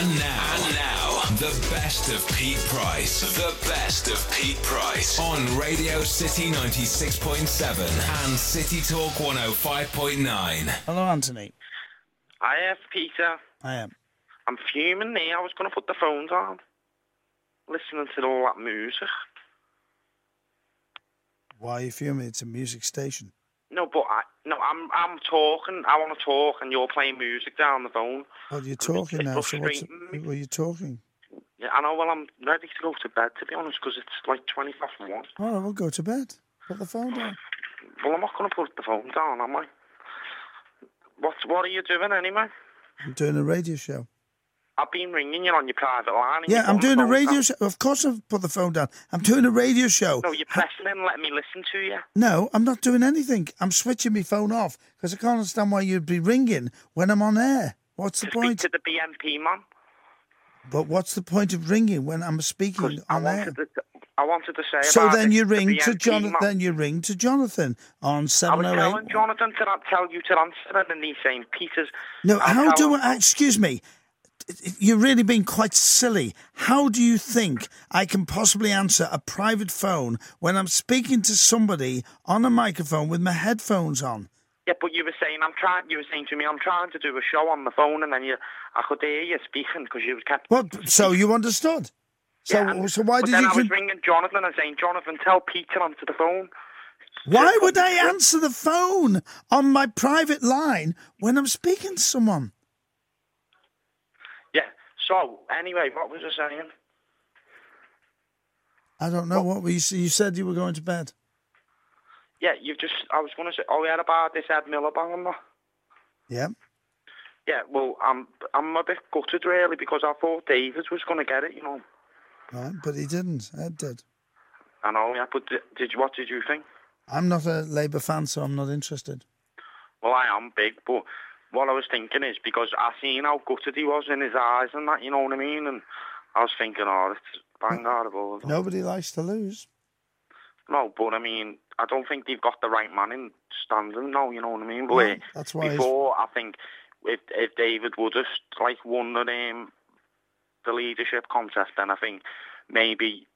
And now, and now, the best of Pete Price. The best of Pete Price on Radio City 96.7 and City Talk 105.9. Hello, Anthony. I have Peter. I am. I'm fuming there. I was going to put the phones on, listening to all that music. Why are you fuming? It's a music station. No, but I no, I'm I'm talking. I want to talk, and you're playing music down the phone. Well, you're talking now. So what's? me. Well, you're talking. Yeah, I know. Well, I'm ready to go to bed, to be honest, because it's like twenty past one. All right, we'll go to bed. Put the phone down. Well, I'm not going to put the phone down, am I? What What are you doing anyway? I'm doing a radio show. I've been ringing you on your private line. Yeah, I'm doing a radio down. show. Of course, I've put the phone down. I'm doing a radio show. No, you're pressing and letting me listen to you. No, I'm not doing anything. I'm switching my phone off because I can't understand why you'd be ringing when I'm on air. What's the To speak point? to the BNP man. But what's the point of ringing when I'm speaking 'Cause I on air? wanted to, I wanted to say So then you to the ring to BNP Jonathan. Then you ring to Jonathan on I was seven oh telling eight. Jonathan to not tell you to answer it, and he's saying, Peter's. No, how do. I? Excuse me. You're really being quite silly. How do you think I can possibly answer a private phone when I'm speaking to somebody on a microphone with my headphones on? Yeah, but you were saying, I'm trying. You were saying to me, I'm trying to do a show on the phone, and then you, I could hear you speaking because you kept. Well, so you understood. So, Yeah, and- so why did then you? I was con- ringing Jonathan and saying, Jonathan, tell Peter onto the phone. why would I answer the phone on my private line when I'm speaking to someone? So anyway, what was I saying? I don't know what we. You said you were going to bed. Yeah, you just. I was going to say, oh, yeah, about this Ed Miliband and that. Yeah. Yeah, well, I'm I'm a bit gutted really because I thought David was going to get it, you know. Right, but he didn't. Ed did. I know, yeah, but did, did you, what did you think? I'm not a Labour fan, so I'm not interested. Well, I am big, but what I was thinking is because I seen how gutted he was in his eyes and that, you know what I mean? And I was thinking, oh, it's bang horrible. Nobody likes to lose. No, but I mean, I don't think they've got the right man in standing now, you know what I mean? But uh, that's why he's- before, I think if if David would have like won the um, the leadership contest, then I think maybe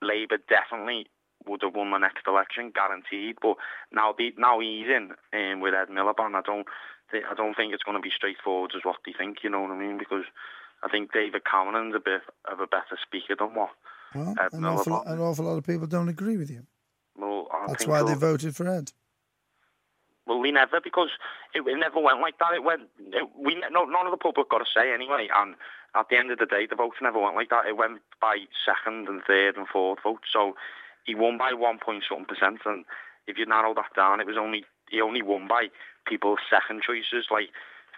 Labour definitely would have won the next election, guaranteed. But now the, now he's in um, with Ed Miliband, I don't thi- I don't think it's going to be straightforward as what they think, you know what I mean? Because I think David Cameron's a bit of a better speaker than what Well, Ed an awful, Miliband. an awful lot of people don't agree with you. Well, I That's why so. they voted for Ed. Well, we never because it, it never went like that. It went. It, we no, none of the public got a say anyway. And at the end of the day, the votes never went like that. It went by second and third and fourth vote. So he won by one point something percent. And if you narrow that down, it was only he only won by people's second choices. Like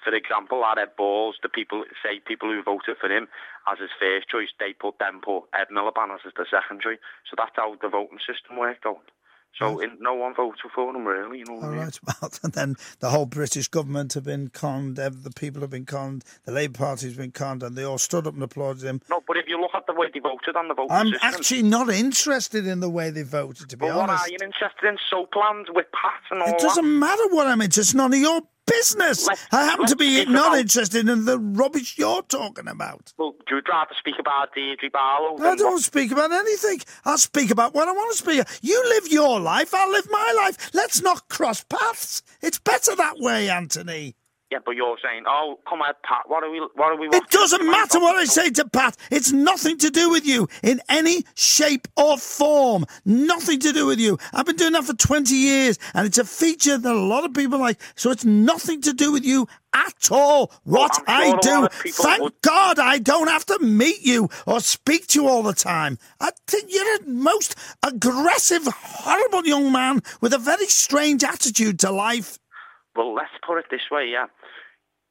for example, at Ed Balls, the people say people who voted for him as his first choice, they put them put Ed Miliband as the second choice. So that's how the voting system worked out. So in, no one voted for him really. You know what I mean? right. Well, and then the whole British government have been conned. The people have been conned. The Labour Party's been conned, and they all stood up and applauded him. No, but if at the way they voted on the voting I'm system, actually not interested in the way they voted, to be but what are you interested in? Soapland with Pat and all It doesn't matter what I'm interested. It's none of your business. Let's- I happen to be not about- interested in the rubbish you're talking about. Well, do you rather speak about Deirdre Barlow? I don't what- speak about anything. I'll speak about what I want to speak. about. You live your life, I'll live my life. Let's not cross paths. It's better that way, Anthony. Yeah, but you're saying, oh, come on, Pat. What are we? What are we? It doesn't matter what I say to Pat. It's nothing to do with you in any shape or form. Nothing to do with you. I've been doing that for 20 years and it's a feature that a lot of people like. So it's nothing to do with you at all. What sure I do, thank would- God I don't have to meet you or speak to you all the time. I think you're the most aggressive, horrible young man with a very strange attitude to life. Well, let's put it this way, yeah.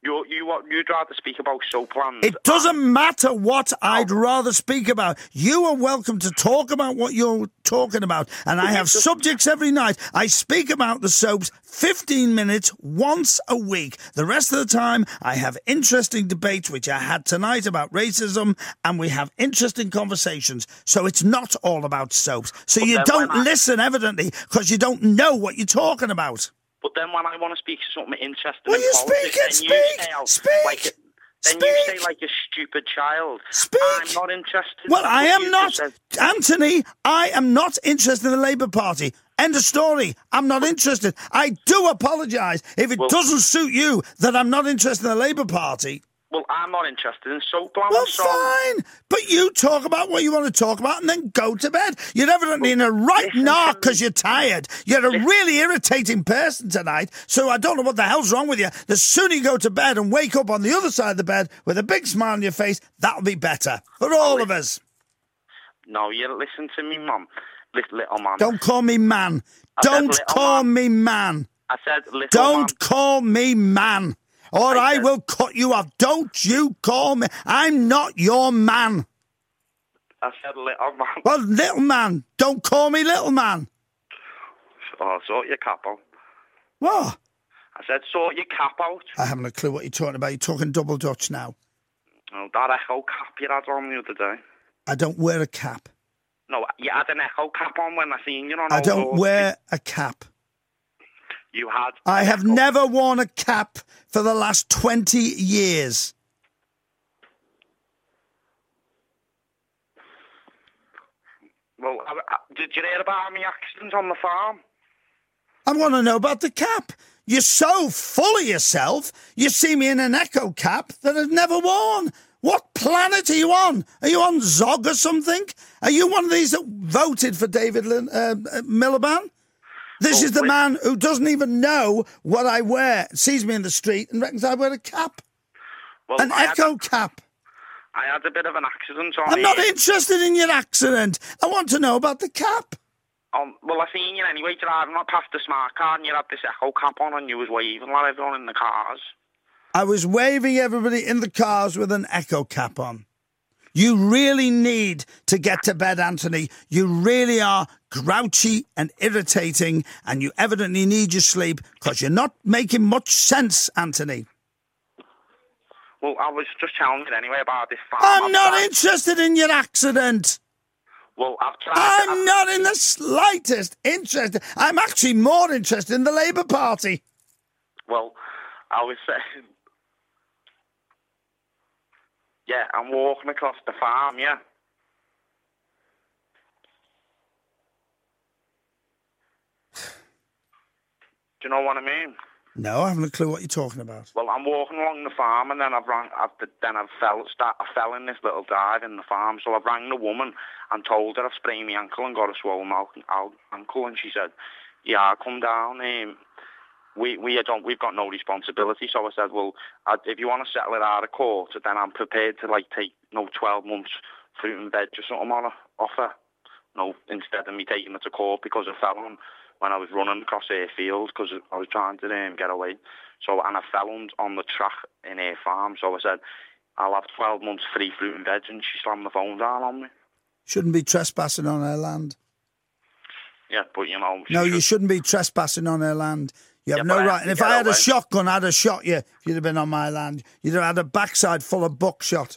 You you you'd rather speak about Soapland? It doesn't matter what I'd rather speak about. You are welcome to talk about what you're talking about. And I have subjects every night. I speak about the soaps 15 minutes once a week. The rest of the time, I have interesting debates, which I had tonight about racism, and we have interesting conversations. So it's not all about soaps. So you don't listen, evidently, because you don't know what you're talking about. But then when I want to speak something interesting, Well, you politics, speak and you speak, say, oh, speak. Like, Then Speak. you say like a stupid child. Speak. I'm not interested. Well, I am not. said. Anthony, I am not interested in the Labour Party. End of story. I'm not interested. I do apologise if it Well- doesn't suit you that I'm not interested in the Labour Party. Well, I'm not interested in soap. I'm Well, sorry. fine. But you talk about what you want to talk about and then go to bed. You're evidently in a right knock because you're tired. You're a really irritating person tonight. So I don't know what the hell's wrong with you. The sooner you go to bed and wake up on the other side of the bed with a big smile on your face, that'll be better for all of us. No, you listen to me, mum. Little, little man. Don't call me man. Don't call man. me man. I said little Don't man. call me man. Or I I will cut you off. Don't you call me. I'm not your man. I said little man. Well, little man. Don't call me little man. Oh, sort your cap out. What? I said sort your cap out. I haven't a clue what you're talking about. You're talking double Dutch now. Oh, that echo cap you had on the other day. I don't wear a cap. No, you had an echo cap on when I seen you on. I don't wear a cap. You had. I have never worn a cap for the last 20 years. Well, did you hear about my accident on the farm? I want to know about the cap. You're so full of yourself, you see me in an Echo cap that I've never worn. What planet are you on? Are you on Zog or something? Are you one of these that voted for David Lin- uh, uh, Miliband? This Oh, is the wait. man who doesn't even know what I wear, sees me in the street and reckons I wear a cap, Well, an I had, Echo cap. I had a bit of an accident on. I'm not interested in your accident. I want to know about the cap. Um, well, I seen you anyway driving up past the smart car, and you had this echo cap on, and you was waving like everyone in the cars. I was waving everybody in the cars with an echo cap on. You really need to get to bed, Anthony. You really are grouchy and irritating, and you evidently need your sleep because you're not making much sense, Anthony. Well, I was just you anyway about this farm. I'm I've not tried- interested in your accident. Well, I've tried. I'm I've- not in the slightest interested. I'm actually more interested in the Labour Party. Well, I was saying. Yeah, I'm walking across the farm, yeah. Do you know what I mean? No, I haven't a clue what you're talking about. Well, I'm walking along the farm, and then I've rang. I've, then I've fell. Start, I fell in this little dive in the farm. So I've rang the woman and told her I've sprained my ankle and got a swollen ankle, and she said, "Yeah, I'll come down. Um, we we don't. We've got no responsibility." So I said, "Well, i if you want to settle it out of court, then I'm prepared to like take no 12 months fruit and veg or something on a offer. No, instead of me taking it to court because I fell on." When I was running across airfield because I was trying to um, get away, so and I fell on, on the track in Air Farm. So I said, "I'll have 12 months free fruit and veg," and she slammed the phone down on me. Shouldn't be trespassing on her land. Yeah, but you know, No, should- you shouldn't be trespassing on her land. You have Yeah, no right. And if I had a shotgun, I'd have shot you if you'd have been on my land. You'd have had a backside full of buckshot.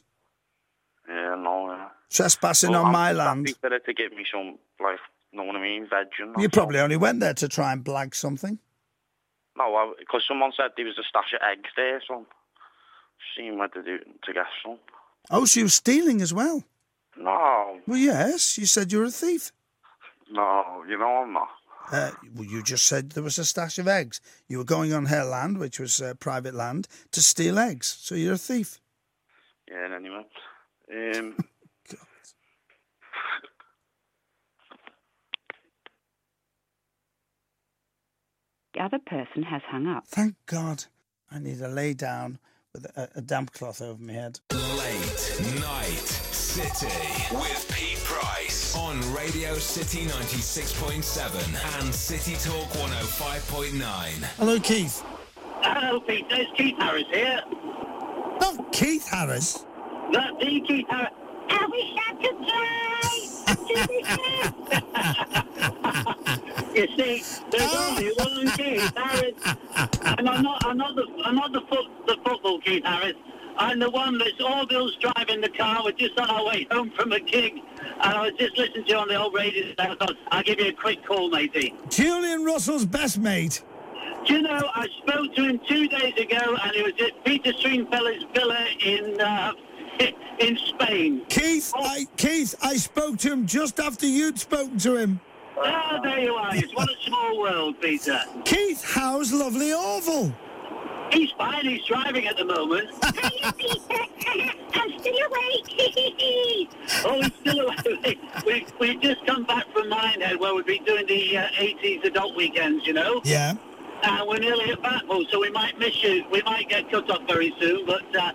Yeah, no. Yeah. Trespassing Well, on I'm my just land. for her to give me some, like, you know what I mean, veg and You probably only went there to try and blag something. No, because someone said there was a stash of eggs there, so seeing where to do to get some. Oh, she was stealing as well. No, Well, yes, you said you were a thief. no, you know I'm not. Uh, well, you just said there was a stash of eggs. You were going on her land, which was uh, private land, to steal eggs. So you're a thief. Yeah, anyway. Um, The other person has hung up. Thank God. I need to lay down with a, a damp cloth over my head. Late Night City with Pete Price on Radio City 96.7 and City Talk 105.9. Hello, Keith. Hello, Peter. It's Keith Harris here. Not Keith Harris. That the Keith Harris. I wish I could fly. you see, there's only one Keith Harris, and I'm not. I'm not the. I'm not the foot. The football Keith Harris. I'm the one that's all girls driving the car. We're just on our way home from a gig, and I was just listening to you on the old radio. I thought I'll give you a quick call, matey. Julian Russell's best mate. Do you know, I spoke to him two days ago, and he was at Peter Stringfellow's villa in uh, in Spain. Keith, I, Keith, I spoke to him just after you'd spoken to him. Ah, there you are. It's what a small world, Peter. Keith, how's lovely Orville? He's fine. He's driving at the moment. Hiya, Peter. I'm still awake. oh, he's still away. we we just come back from Minehead, where we've been doing the uh, 80s adult weekends. You know. Yeah. and we're nearly at Blackpool, so we might miss you. We might get cut off very soon, but uh,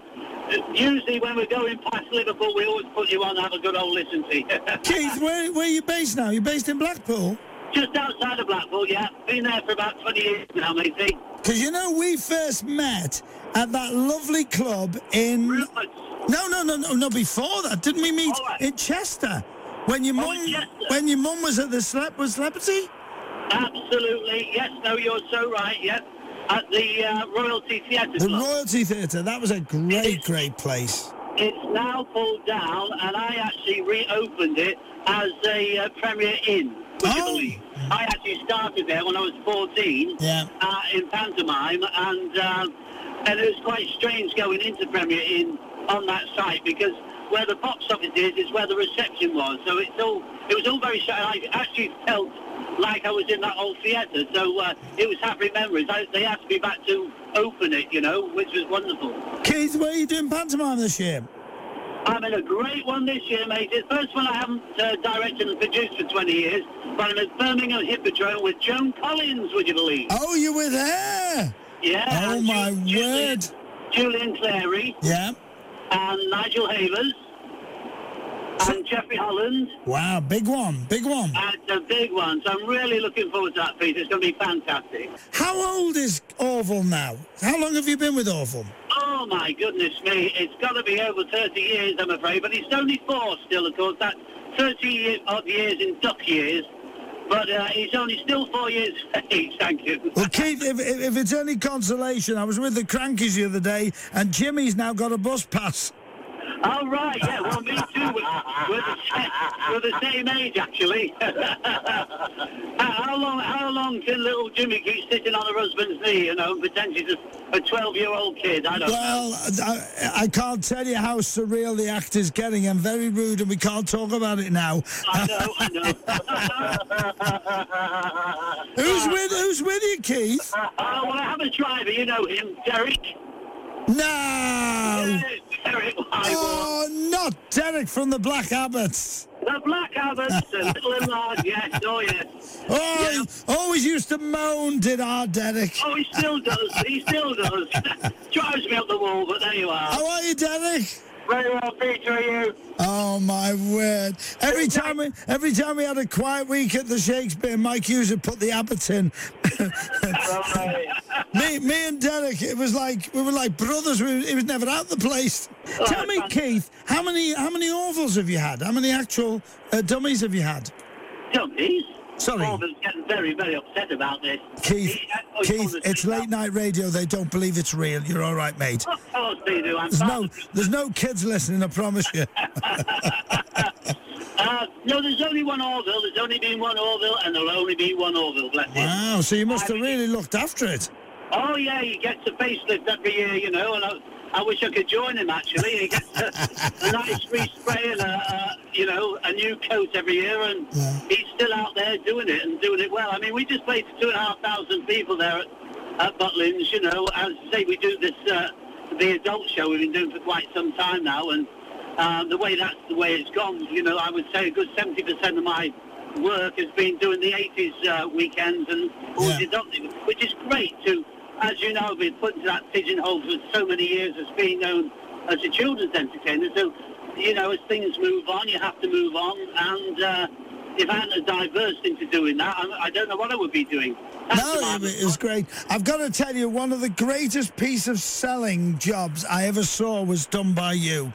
usually when we're going past Liverpool, we always put you on and have a good old listen to you. Keith, where, where are you based now? You're based in Blackpool? Just outside of Blackpool, yeah. Been there for about 20 years now, matey. Because you know, we first met at that lovely club in. No, no, no, no, no. Before that, didn't we meet right. in Chester when your Oh, mum when your mum was at the Slep was Celebrity? Absolutely. Yes, no, you're so right, yes. At the uh, Royalty Theatre The Club. Royalty Theatre. That was a great, great place. It's now pulled down, and I actually reopened it as a uh, Premier Inn. Oh. I actually started there when I was 14 Yeah. uh, in pantomime, and um, and it was quite strange going into Premier Inn on that site because where the box office is is where the reception was. So it's all it was all very. I actually felt like I was in that old theatre. So uh, it was happy memories. I, they asked me back to open it, you know, which was wonderful. Keith, where are you doing pantomime this year? I'm in a great one this year, mate. It's the first one I haven't uh, directed and produced for 20 years, but I'm at Birmingham Hippodrome with Joan Collins, would you believe? Oh, you were there. Yeah. Oh my Ju- word. Julian Clary Yeah. and Nigel Havers and Jeffrey Holland. Wow, big one, big one. And a big one. So I'm really looking forward to that, Peter. It's going to be fantastic. How old is Orville now? How long have you been with Orville? Oh my goodness me, it's got to be over 30 years, I'm afraid, but he's only four still, of course. That's 30 odd years in duck years, but uh, he's only still four years of age, thank you. Well, Keith, if, if, if it's any consolation, I was with the Crankies the other day, and Jimmy's now got a bus pass. Oh, right, yeah, well, me too. We're, we're, the, same, we're the same age, actually. how long How long can little Jimmy keep sitting on her husband's knee, you know, and pretend she's a 12-year-old kid? I don't know. Well, I, I can't tell you how surreal the act is getting. I'm very rude, and we can't talk about it now. I know, I know. Who's with Who's with you, Keith? Oh, well, I have a driver, you know him, Derek. No. Derek. Oh, not Derek from the Black Abbots. The Black Abbots, a little and large, yes, oh yes. Oh, Yeah. he always used to moan, did our Derek? Oh, he still does, he still does. Drives me up the wall, but there you are. How are you, Derek? Very well, Peter, you? Oh my word! Every time we, every time we had a quiet week at the Shakespeare, Mike Hughes would put the Abbots in. me, me and Derek, it was like we were like brothers. We, he was never out of the place. Tell me, Keith, how many how many Orvilles have you had? How many actual uh, dummies have you had? Dummies? Sorry. Orville's getting very, very upset about this. Keith, He- oh, Keith, it's late night radio. They don't believe it's real. You're all right, mate. Of course they do. I'm There's no, there's no kids listening. I promise you. Uh, no, there's only one Orville. There's only been one Orville, and there'll only be one Orville, bless him. Wow. So you must have really looked after it. Oh yeah, he gets a facelift every year, you know, and I, I wish I could join him actually. He gets a, a nice respray and a, a you know a new coat every year, and Yeah. he's still out there doing it and doing it well. I mean, we just played for two and a half thousand people there at, at Butlins, you know. As I say, we do this uh, the adult show we've been doing for quite some time now, and um, the way that's the way it's gone. You know, I would say a good seventy percent of my work has been doing the 80s uh, weekends and all Yeah. the adult, which is great to, as you know, I've been put into that pigeonhole for so many years as being known as a children's entertainer. So, you know, as things move on, you have to move on. And uh, if I hadn't diversed into doing that, I, I don't know what I would be doing. That's No, it was great. I've got to tell you, one of the greatest piece of selling jobs I ever saw was done by you.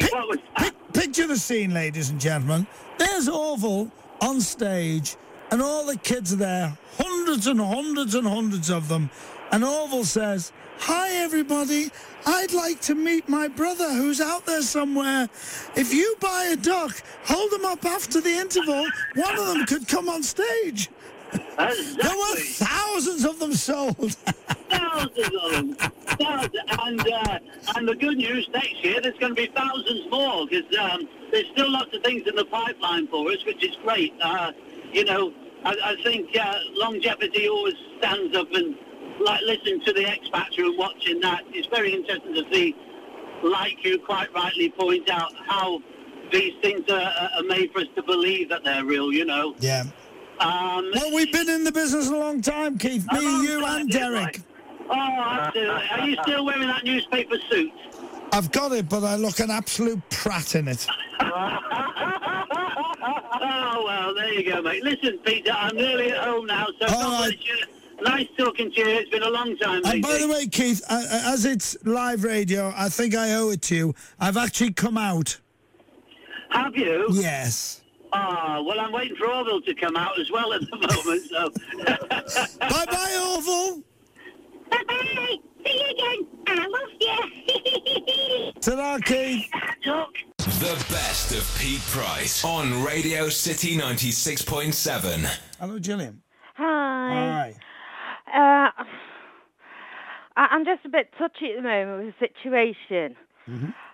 That? Pic- picture the scene, ladies and gentlemen. There's Orville on stage, and all the kids are there, hundreds and hundreds and hundreds of them. And Orville says, Hi, everybody. I'd like to meet my brother who's out there somewhere. If you buy a duck, hold them up after the interval. One of them could come on stage. There were thousands of them sold. thousands of them. Thousands. And, uh, and the good news, next year there's going to be thousands more because um, there's still lots of things in the pipeline for us, which is great. Uh, you know, I, I think uh, longevity always stands up and like listening to the X Factor and watching that. It's very interesting to see, like you quite rightly point out, how these things are, are- are made for us to believe that they're real. You know. yeah. Um, Well, we've been in the business a long time, Keith. Me, you, time, and Derek. right. Oh, absolutely. Are you still wearing that newspaper suit? I've got it, but I look an absolute prat in it. oh, well, there you go, mate. Listen, Peter, I'm nearly at home now, so All right. Bless you. Nice talking to you. It's been a long time. And by the way, Keith, uh, uh, as it's live radio, I think I owe it to you. I've actually come out. Have you? Yes. Ah, well, I'm waiting for Orville to come out as well at the moment, so... bye bye, Orville. Bye bye. See you again. I love you. Ta-da, Keith. Talk. The best of Pete Price on Radio City 96.7. Hello, Gillian. Hi. Hi. Uh, I- I'm just a bit touchy at the moment with the situation.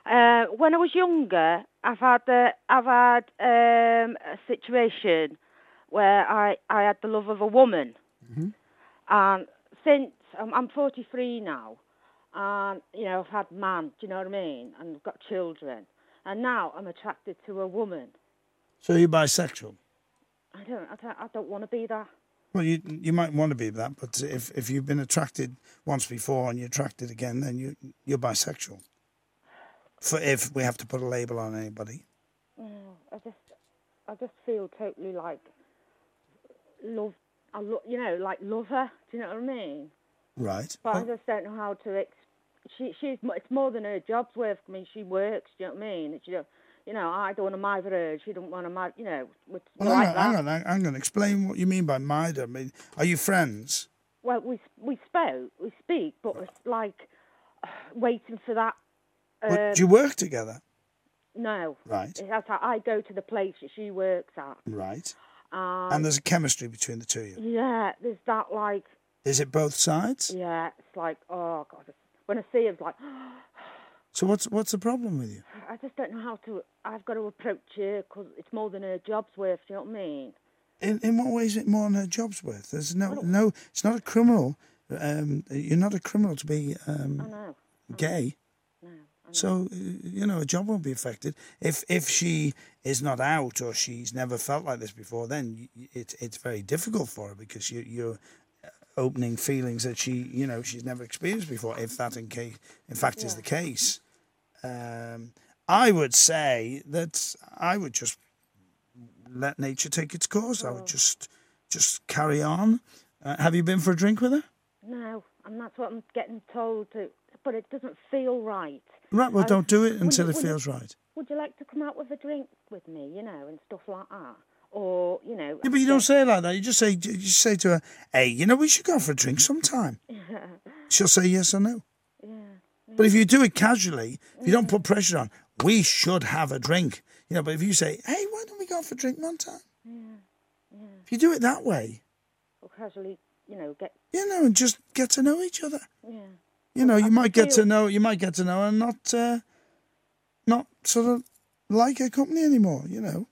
Uh, when I was younger, I've had the, I've had um, a situation where I, I had the love of a woman, and since I'm, I'm 43 now, and you know I've had man, do you know what I mean, and I've got children, and now I'm attracted to a woman. So you're bisexual? I don't, I don't, I don't want to be that. Well, you you might want to be that, but if, if you've been attracted once before and you're attracted again, then you you're bisexual. For if we have to put a label on anybody, Mm, I just, I just feel totally like love. I lo- you know, like love her. Do you know what I mean? right? But I just don't know how to. Ex- she, she's. It's more than her job's worth. I mean, she works. Do you know what I mean? It's, you know, I don't want to marry her. She don't want to marry. You know, well, like hang, that. on, hang on, hang- on. Explain what you mean by Mida. I mean, are you friends? Well, we we spoke, we speak, but it's like waiting for that. Well, Um, do you work together? no, Right, That's how I go to the place that she works at. right. Um, And there's a chemistry between the two of you. yeah, there's that like Is it both sides? Yeah, it's like, oh god. When I see it, it's like, So what's what's the problem with you? I just don't know how to. I've got to approach her because it's more than her job's worth. Do you know what I mean? In in what way is it more than her job's worth? There's no no. It's not a criminal. Um, you're not a criminal to be I um, know. gay. No. So you know, a job won't be affected if if she is not out or she's never felt like this before. Then it's it's very difficult for her because you you're uh, opening feelings that she you know she's never experienced before. If that in case in fact is the case, um, I would say that I would just let nature take its course. I would just just carry on. Uh, have you been for a drink with her? No, and that's what I'm getting told to. But it doesn't feel right. Right. Well, I- don't do it until you- it would you- feels right. Would you like to come out with a drink with me? You know, and stuff like that, or you know. Yeah, but you don't say it like that. You just say, you just say to her, "Hey, you know, we should go for a drink sometime." She'll say yes or no. Yeah. But if you do it casually, if you don't put pressure on, we should have a drink. You know, but if you say, "Hey, why don't we go for a drink one time?" If you do it that way, Or casually, you know, get. you know, and just get to know each other. Yeah. You know, you might get to know, you might get to know, and not, uh, not sort of like her company anymore. You know,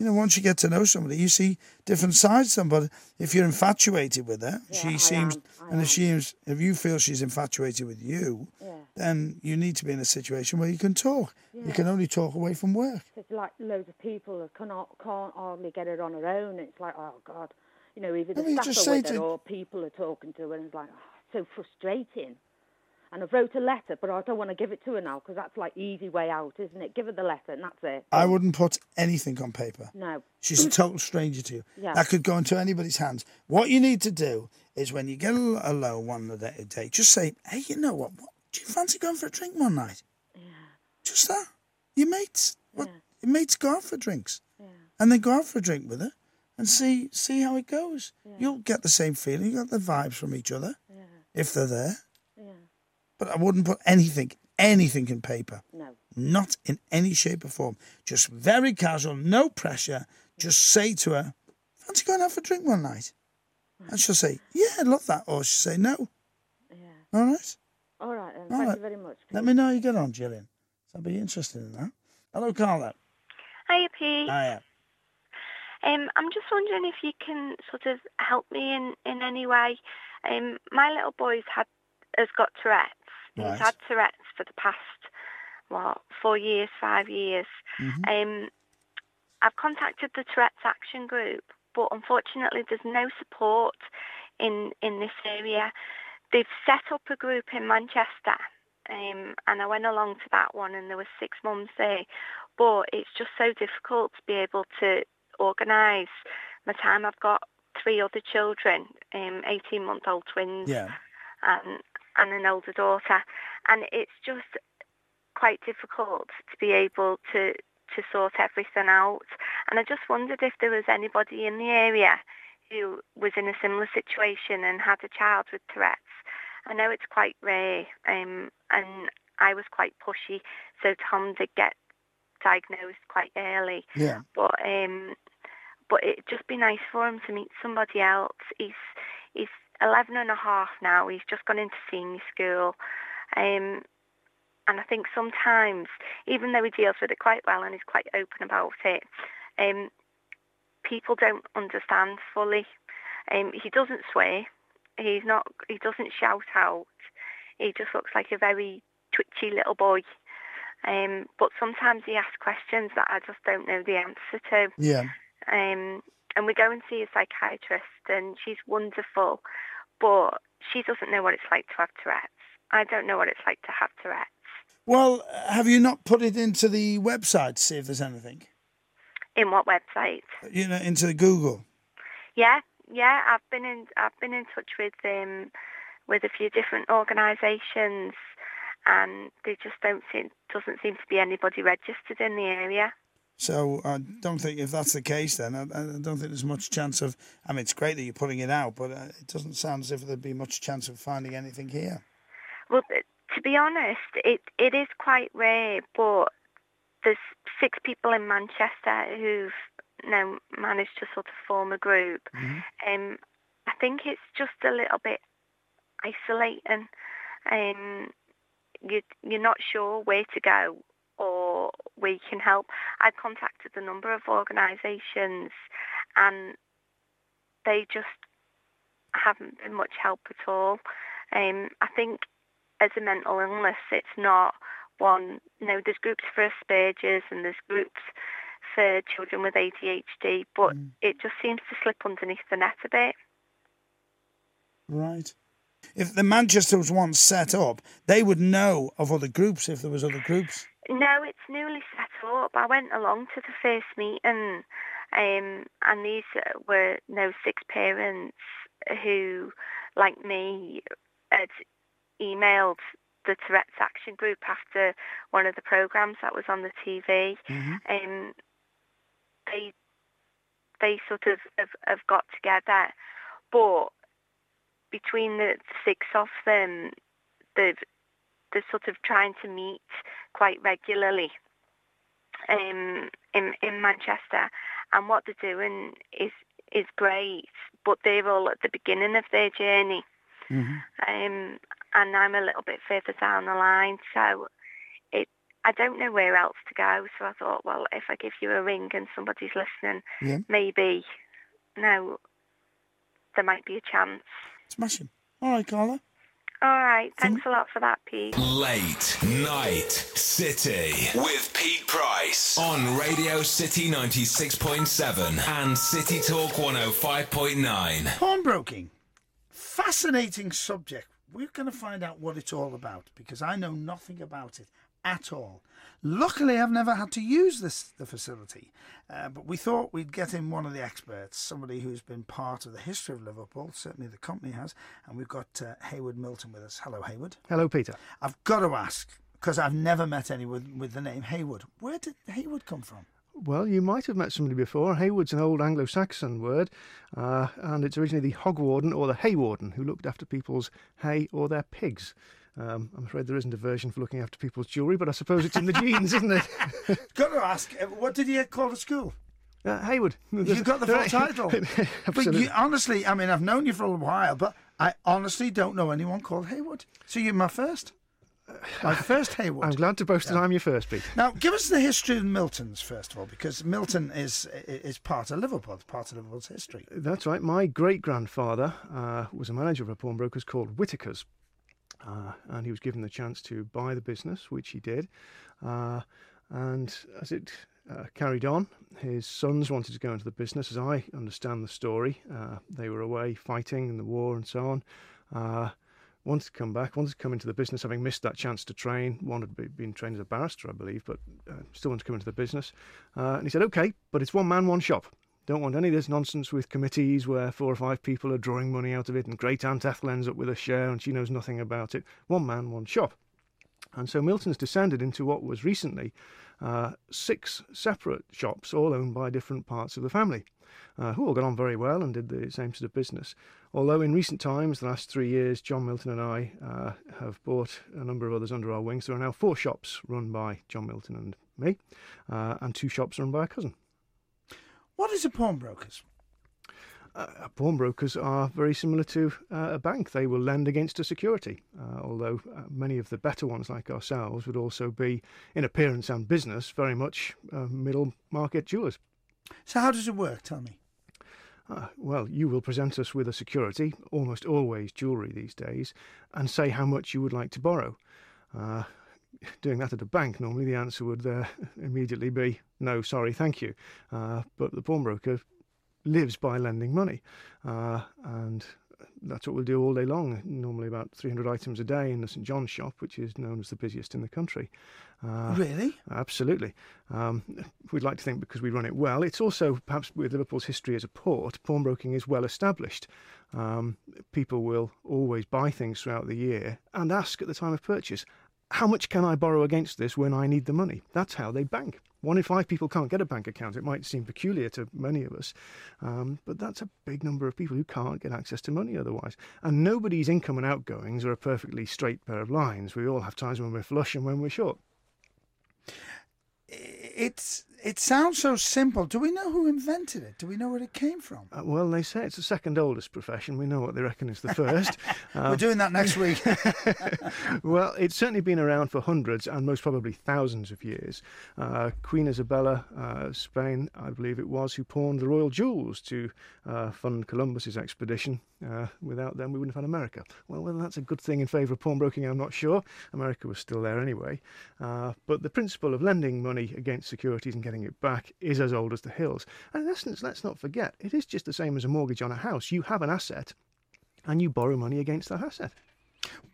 you know, once you get to know somebody, you see different sides to them. But if you're infatuated with her, Yeah, she I seems, am, and am. if she is, if you feel she's infatuated with you, Yeah. then you need to be in a situation where you can talk. You can only talk away from work. It's like loads of people that cannot can't hardly get it on her own. It's like, oh God, you know, either I the mean, staff are with her to- or people are talking to her, and it's like, oh, so frustrating. And I've wrote a letter, but I don't want to give it to her now because that's like easy way out, isn't it? Give her the letter, and that's it. I wouldn't put anything on paper. No. She's a total stranger to you. Yeah. That could go into anybody's hands. What you need to do is when you get a, a low one a day, just say, hey, you know what? what? Do you fancy going for a drink one night? Yeah. Just that. Your mates. What? Yeah. Your mates go out for drinks. Yeah. And then go out for a drink with her and see see how it goes. Yeah. You'll get the same feeling. You get the vibes from each other Yeah. if they're there. Yeah. But I wouldn't put anything, anything in paper. No. Not in any shape or form. Just very casual, no pressure. Just say to her, fancy going out for a drink one night? And she'll say, Yeah, I'd love that. Or she'll say, No. Yeah. All right. All right then. All Thank right. you very much. Let me know how you get on, Gillian. So I'll be interested in that. Hello, Carla. Hiya, Pete. Hiya. Um, I'm just wondering if you can sort of help me in, in any way. Um, my little boy's had has got Tourette's. Right. He's had Tourette's for the past what four years, five years. Mm-hmm. Um, I've contacted the Tourette's Action Group, but unfortunately, there's no support in in this area. They've set up a group in Manchester, um, and I went along to that one, and there were six mums there. But it's just so difficult to be able to organise my time. I've got three other children, um, 18-month-old twins, Yeah. and and an older daughter, and it's just quite difficult to be able to to sort everything out. And I just wondered if there was anybody in the area who was in a similar situation and had a child with Tourette's. I know it's quite rare, um, and I was quite pushy, so Tom did get diagnosed quite early. Yeah. But um, but it'd just be nice for him to meet somebody else. He's he's 11 and a half now. He's just gone into senior school. Um, and I think sometimes, even though he deals with it quite well and is quite open about it, um, people don't understand fully. Um, he doesn't swear. He's not. He doesn't shout out. He just looks like a very twitchy little boy. Um, but sometimes he asks questions that I just don't know the answer to. Yeah. Um, and we go and see a psychiatrist, and she's wonderful, but she doesn't know what it's like to have Tourette's. I don't know what it's like to have Tourette's. Well, have you not put it into the website to see if there's anything? In what website? You know, into Google. Yeah, yeah. I've been in. I've been in touch with um, with a few different organisations, and there just don't seem doesn't seem to be anybody registered in the area. So I don't think if that's the case, then I, I don't think there's much chance of. I mean, it's great that you're putting it out, but uh, it doesn't sound as if there'd be much chance of finding anything here. Well, to be honest, it it is quite rare, but there's six people in Manchester who've now managed to sort of form a group. Um, I think it's just a little bit isolating. Um, you you're not sure where to go or we can help. I've contacted a number of organisations, and they just haven't been much help at all. Um, I think as a mental illness, it's not one. You know, there's groups for Asperger's and there's groups for children with ADHD, but it just seems to slip underneath the net a bit. Right. If the Manchester was once set up, they would know of other groups if there was other groups. No, it's newly set up. I went along to the first meeting, um, and these were you know, six parents who, like me, had emailed the Tourette's Action Group after one of the programs that was on the TV. Um, they they sort of have, have got together, but between the six of them, they've they're sort of trying to meet quite regularly um, in in Manchester, and what they're doing is is great, but they're all at the beginning of their journey, um, and I'm a little bit further down the line, so it I don't know where else to go. So I thought, well, if I give you a ring and somebody's listening, Yeah. maybe no, there might be a chance. Smashing. All right, Carla. All right, thanks a lot for that, Pete. Late Night City with Pete Price on Radio City 96.7 and City Talk 105.9. Pawnbroking. Fascinating subject. We're going to find out what it's all about because I know nothing about it at all. Luckily, I've never had to use this the facility, uh, but we thought we'd get in one of the experts, somebody who's been part of the history of Liverpool. Certainly, the company has, and we've got uh, Hayward Milton with us. Hello, Hayward. Hello, Peter. I've got to ask because I've never met anyone with the name Hayward. Where did Hayward come from? Well, you might have met somebody before. Hayward's an old Anglo Saxon word, uh, and it's originally the hog warden or the hay warden who looked after people's hay or their pigs. Um, I'm afraid there isn't a version for looking after people's jewellery, but I suppose it's in the genes, isn't it? Got to ask, uh, what did you call at school? Uh, Haywood. You've got the full title. but you, honestly, I mean, I've known you for a while, but I honestly don't know anyone called Haywood. So you're my first. My first Haywood. I'm glad to boast that I'm your first, Pete. Now, give us the history of Milton's first of all, because Milton is is part of Liverpool, it's part of Liverpool's history. That's right. My great grandfather uh, was a manager of a pawnbrokers called Whitaker's. Uh, and he was given the chance to buy the business, which he did. Uh, and as it uh, carried on, his sons wanted to go into the business. As I understand the story, uh, they were away fighting in the war and so on. Uh, wanted to come back, wanted to come into the business, having missed that chance to train. Wanted to be been trained as a barrister, I believe, but uh, still wanted to come into the business. And he said, "Okay, but it's one man, one shop. Don't want any of this nonsense with committees where four or five people are drawing money out of it, and Great Aunt Ethel ends up with a share and she knows nothing about it. One man, one shop." And so Milton's descended into what was recently uh, six separate shops, all owned by different parts of the family, uh, who all got on very well and did the same sort of business. Although in recent times, the last three years, John Milton and I uh, have bought a number of others under our wings. There are now four shops run by John Milton and me, uh, and two shops run by a cousin. What is a pawnbrokers? Uh, pawnbrokers are very similar to uh, a bank. They will lend against a security, uh, although uh, many of the better ones, like ourselves, would also be, in appearance and business, very much uh, middle market jewelers. So how does it work? Tell me. Uh, well, you will present us with a security, almost always jewellery these days, and say how much you would like to borrow. Uh, doing that at a bank, normally the answer would uh, immediately be no, sorry, thank you. Uh, but the pawnbroker lives by lending money, uh, and that's what we'll do all day long. Normally, about 300 items a day in the St John's shop, which is known as the busiest in the country. Uh, Really? Absolutely. Um, we'd like to think because we run it well. It's also, perhaps with Liverpool's history as a port, pawnbroking is well established. Um, people will always buy things throughout the year and ask at the time of purchase, how much can I borrow against this when I need the money? That's how they bank. One in five people can't get a bank account. It might seem peculiar to many of us, um, but that's a big number of people who can't get access to money otherwise. And nobody's income and outgoings are a perfectly straight pair of lines. We all have times when we're flush and when we're short. It's it sounds so simple. Do we know who invented it? Do we know where it came from? Uh, well, they say it's the second oldest profession. We know what they reckon is the first. We're doing that next week. well, it's certainly been around for hundreds and most probably thousands of years. Uh, Queen Isabella, uh, Spain, I believe it was, who pawned the royal jewels to uh, fund Columbus's expedition. Uh, without them, we wouldn't have had America. Well, whether that's a good thing in favour of pawnbroking, I'm not sure. America was still there anyway. Uh, but the principle of lending money against securities and getting it back is as old as the hills. And in essence, let's not forget, it is just the same as a mortgage on a house. You have an asset and you borrow money against that asset.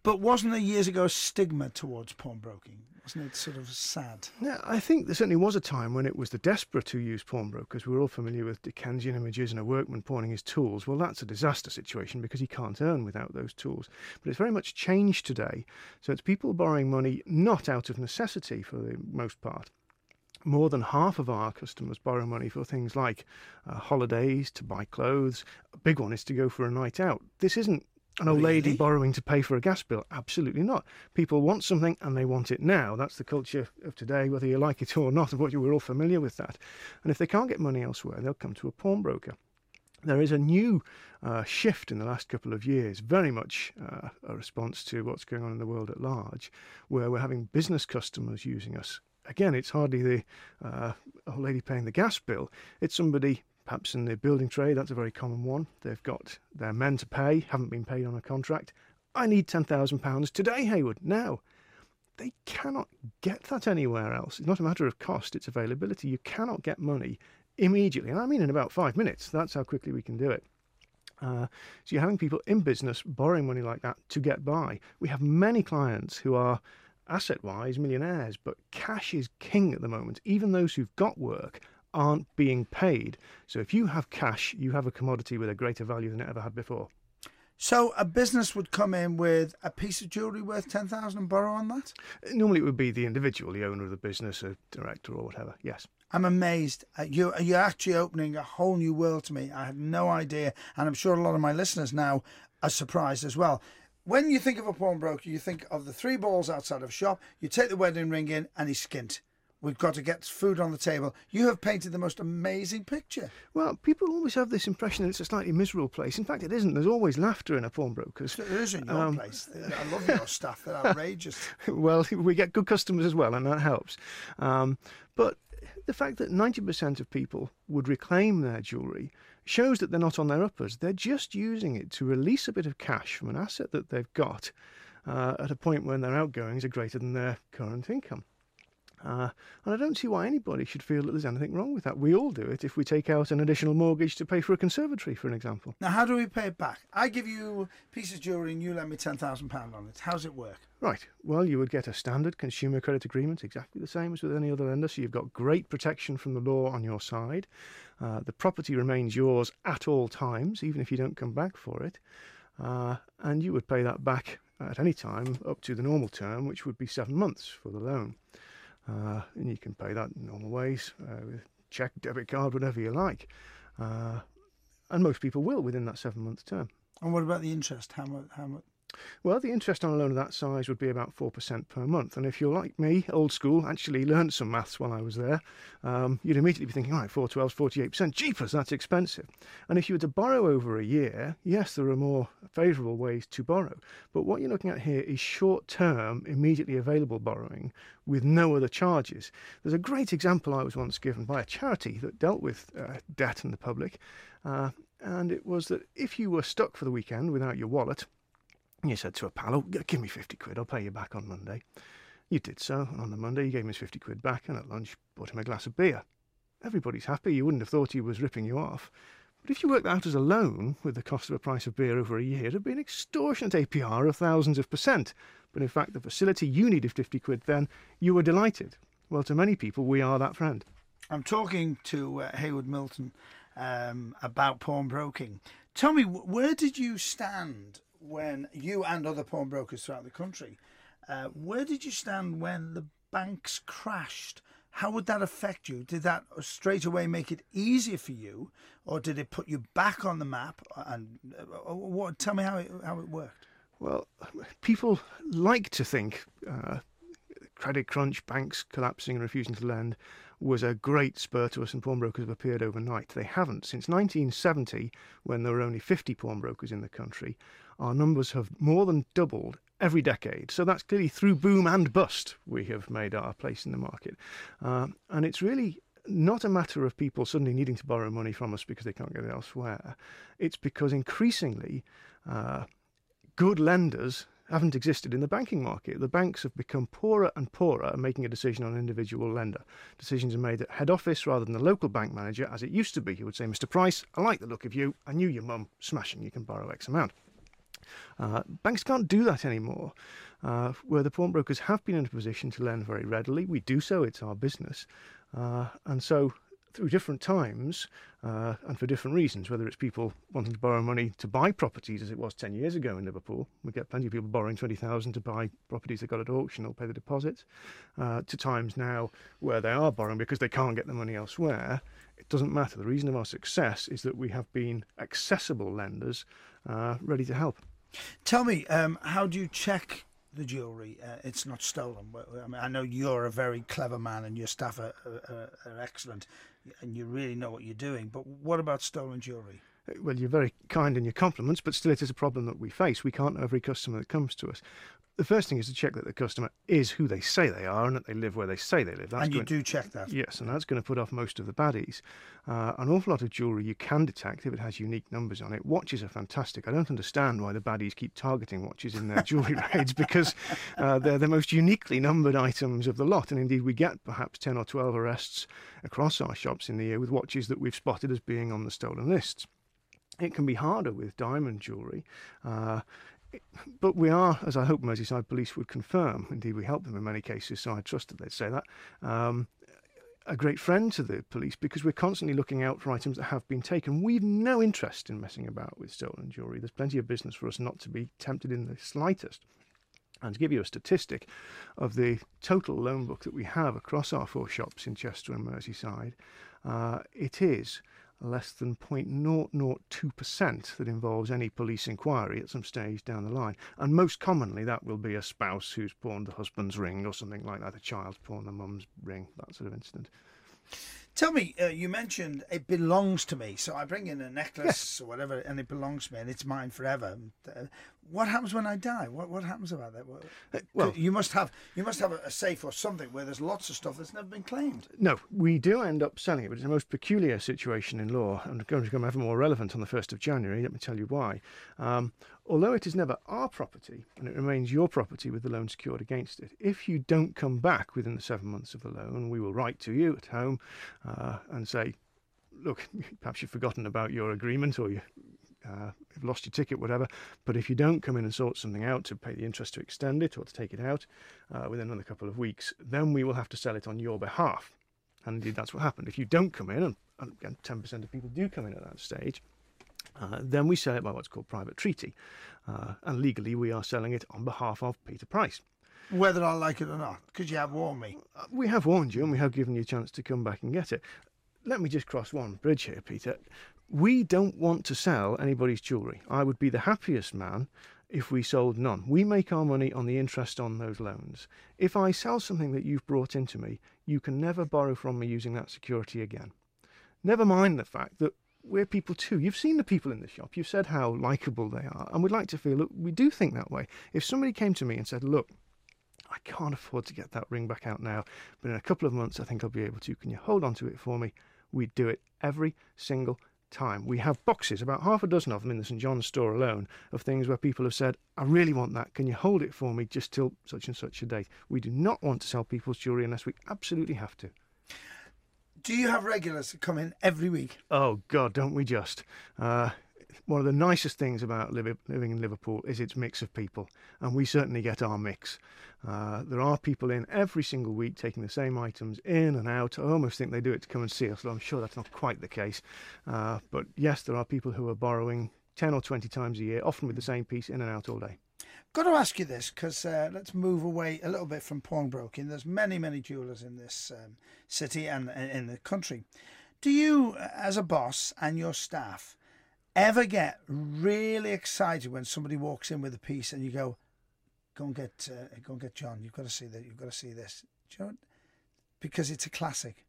But wasn't there years ago a stigma towards pawnbroking? Wasn't it sort of sad? Yeah, I think there certainly was a time when it was the desperate who used pawnbrokers. We're all familiar with Dickensian images and a workman pawning his tools. Well, that's a disaster situation because he can't earn without those tools. But it's very much changed today. So it's people borrowing money not out of necessity for the most part. More than half of our customers borrow money for things like uh, holidays, to buy clothes. A big one is to go for a night out. This isn't an old lady borrowing to pay for a gas bill. Absolutely not. People want something and they want it now. That's the culture of today, whether you like it or not. What you we're all familiar with that. And if they can't get money elsewhere, they'll come to a pawnbroker. There is a new uh, shift in the last couple of years, very much uh, a response to what's going on in the world at large, where we're having business customers using us. Again, it's hardly the uh, old lady paying the gas bill. It's somebody perhaps in the building trade, that's a very common one. They've got their men to pay, haven't been paid on a contract. I need £10,000 today, Hayward, now. They cannot get that anywhere else. It's not a matter of cost, it's availability. You cannot get money immediately. And I mean in about five minutes. That's how quickly we can do it. Uh, so you're having people in business borrowing money like that to get by. We have many clients who are asset wise millionaires, but cash is king at the moment. Even those who've got work aren't being paid. So if you have cash, you have a commodity with a greater value than it ever had before. So a business would come in with a piece of jewellery worth ten thousand and borrow on that. Uh, normally, it would be the individual, the owner of the business, a director or whatever. Yes. I'm amazed at you. You're actually opening a whole new world to me. I had no idea, and I'm sure a lot of my listeners now are surprised as well. When you think of a pawnbroker, you think of the three balls outside of a shop. You take the wedding ring in, and he's skint. We've got to get food on the table. You have painted the most amazing picture. Well, people always have this impression that it's a slightly miserable place. In fact, it isn't. There's always laughter in a pawnbroker's. There is in your Um, place. I love your stuff. They're outrageous. well, we get good customers as well, and that helps. Um, but the fact that 90% of people would reclaim their jewellery shows that they're not on their uppers. They're just using it to release a bit of cash from an asset that they've got uh, at a point when their outgoings are greater than their current income. Uh, and I don't see why anybody should feel that there's anything wrong with that. We all do it if we take out an additional mortgage to pay for a conservatory, for an example. Now, how do we pay it back? I give you a piece of jewellery and you lend me £10,000 on it. How's it work? Right. Well, you would get a standard consumer credit agreement, exactly the same as with any other lender. So you've got great protection from the law on your side. Uh, the property remains yours at all times, even if you don't come back for it. Uh, and you would pay that back at any time up to the normal term, which would be seven months for the loan. Uh, and you can pay that in normal ways uh, with check, debit card, whatever you like. Uh, and most people will within that seven month term. And what about the interest? How much? How much? Well, the interest on a loan of that size would be about 4% per month. And if you're like me, old school, actually learned some maths while I was there, um, you'd immediately be thinking, all right, 4 12 48%. Jeepers, that's expensive. And if you were to borrow over a year, yes, there are more favourable ways to borrow. But what you're looking at here is short term, immediately available borrowing with no other charges. There's a great example I was once given by a charity that dealt with uh, debt in the public. Uh, and it was that if you were stuck for the weekend without your wallet, you said to a pal, oh, give me 50 quid, I'll pay you back on Monday. You did so, and on the Monday you gave him his 50 quid back, and at lunch bought him a glass of beer. Everybody's happy, you wouldn't have thought he was ripping you off. But if you worked that out as a loan, with the cost of a price of beer over a year, it'd be an extortionate APR of thousands of percent. But in fact, the facility you needed 50 quid then, you were delighted. Well, to many people, we are that friend. I'm talking to uh, Haywood Milton um, about pawnbroking. Tell me, where did you stand when you and other pawnbrokers throughout the country, uh, where did you stand when the banks crashed? How would that affect you? Did that straight away make it easier for you, or did it put you back on the map? And uh, what? Tell me how it how it worked. Well, people like to think uh, credit crunch, banks collapsing and refusing to lend was a great spur to us and pawnbrokers have appeared overnight. They haven't. Since 1970, when there were only 50 pawnbrokers in the country, our numbers have more than doubled every decade. So that's clearly through boom and bust we have made our place in the market. Uh, and it's really not a matter of people suddenly needing to borrow money from us because they can't get it elsewhere. It's because increasingly uh, good lenders haven't existed in the banking market. The banks have become poorer and poorer at making a decision on an individual lender. Decisions are made at head office rather than the local bank manager, as it used to be. He would say, Mr. Price, I like the look of you. I knew your mum. Smashing, you can borrow X amount. Uh, banks can't do that anymore. Uh, where the pawnbrokers have been in a position to lend very readily, we do so, it's our business. Uh, and so, through different times uh, and for different reasons, whether it's people wanting to borrow money to buy properties, as it was 10 years ago in Liverpool, we get plenty of people borrowing 20,000 to buy properties they got at auction, they'll pay the deposits, uh, to times now where they are borrowing because they can't get the money elsewhere. It doesn't matter. The reason of our success is that we have been accessible lenders uh, ready to help. Tell me, um, how do you check the jewellery? Uh, it's not stolen. I mean, I know you're a very clever man, and your staff are, are, are excellent, and you really know what you're doing. But what about stolen jewellery? Well, you're very kind in your compliments, but still, it is a problem that we face. We can't know every customer that comes to us. The first thing is to check that the customer is who they say they are and that they live where they say they live. That's and you going- do check that. Yes, and that's going to put off most of the baddies. Uh, an awful lot of jewellery you can detect if it has unique numbers on it. Watches are fantastic. I don't understand why the baddies keep targeting watches in their jewellery raids because uh, they're the most uniquely numbered items of the lot. And indeed, we get perhaps 10 or 12 arrests across our shops in the year with watches that we've spotted as being on the stolen lists. It can be harder with diamond jewellery. Uh, but we are, as I hope Merseyside Police would confirm, indeed we help them in many cases, so I trust that they'd say that, um, a great friend to the police because we're constantly looking out for items that have been taken. We've no interest in messing about with stolen jewellery. There's plenty of business for us not to be tempted in the slightest. And to give you a statistic of the total loan book that we have across our four shops in Chester and Merseyside, uh, it is less than 0.002% that involves any police inquiry at some stage down the line. And most commonly, that will be a spouse who's pawned the husband's ring or something like that, a child's pawned the mum's ring, that sort of incident. Tell me, uh, you mentioned it belongs to me, so I bring in a necklace or whatever, and it belongs to me, and it's mine forever. Uh, what happens when I die? What what happens about that? What, Uh, well- you must have you must have a, a safe or something where there's lots of stuff that's never been claimed. No, we do end up selling it, but it's a most peculiar situation in law and going to become ever more relevant on the 1st of January. Let me tell you why. Um, although it is never our property and it remains your property with the loan secured against it, if you don't come back within the seven months of the loan, we will write to you at home uh, and say, look, perhaps you've forgotten about your agreement or you uh, have lost your ticket, whatever. But if you don't come in and sort something out to pay the interest to extend it or to take it out uh, within another couple of weeks, then we will have to sell it on your behalf. And indeed, that's what happened. If you don't come in, and, and again, 10% of people do come in at that stage, uh, then we sell it by what's called private treaty. Uh, and legally, we are selling it on behalf of Peter Price. Whether I like it or not, because you have warned me. We have warned you and we have given you a chance to come back and get it. Let me just cross one bridge here, Peter. We don't want to sell anybody's jewellery. I would be the happiest man if we sold none. We make our money on the interest on those loans. If I sell something that you've brought into me, you can never borrow from me using that security again. Never mind the fact that we're people too. You've seen the people in the shop. You've said how likable they are. And we'd like to feel that we do think that way. If somebody came to me and said, look, I can't afford to get that ring back out now, but in a couple of months I think I'll be able to. Can you hold on to it for me? We'd do it every single time. We have boxes, about half a dozen of them in the St John's store alone, of things where people have said, I really want that. Can you hold it for me just till such and such a date? We do not want to sell people's jewellery unless we absolutely have to. Do you have regulars that come in every week? Oh God, don't we just? Uh, one of the nicest things about living in Liverpool is its mix of people, and we certainly get our mix. Uh, there are people in every single week taking the same items in and out. I almost think they do it to come and see us, though I'm sure that's not quite the case. Uh, but yes, there are people who are borrowing 10 or 20 times a year, often with the same piece in and out all day. Got to ask you this because uh, let's move away a little bit from pawnbroking. There's many, many jewelers in this um, city and and in the country. Do you, uh, as a boss and your staff, ever get really excited when somebody walks in with a piece and you go, "Go and get, uh, go and get John. You've got to see that. You've got to see this." Do you know? Because it's a classic.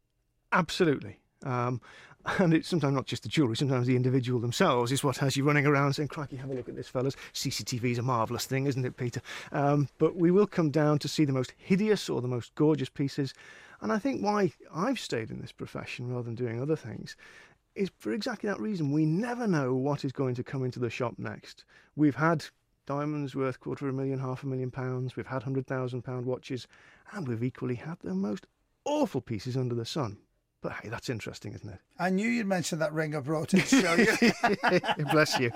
Absolutely. Um, and it's sometimes not just the jewellery, sometimes the individual themselves is what has you running around saying, Crikey, have a look at this, fellas. CCTV is a marvellous thing, isn't it, Peter? Um, but we will come down to see the most hideous or the most gorgeous pieces. And I think why I've stayed in this profession rather than doing other things is for exactly that reason. We never know what is going to come into the shop next. We've had diamonds worth quarter of a million, half a million pounds, we've had hundred thousand pound watches, and we've equally had the most awful pieces under the sun. But hey, that's interesting, isn't it? I knew you'd mention that ring I brought in to show you. Bless you.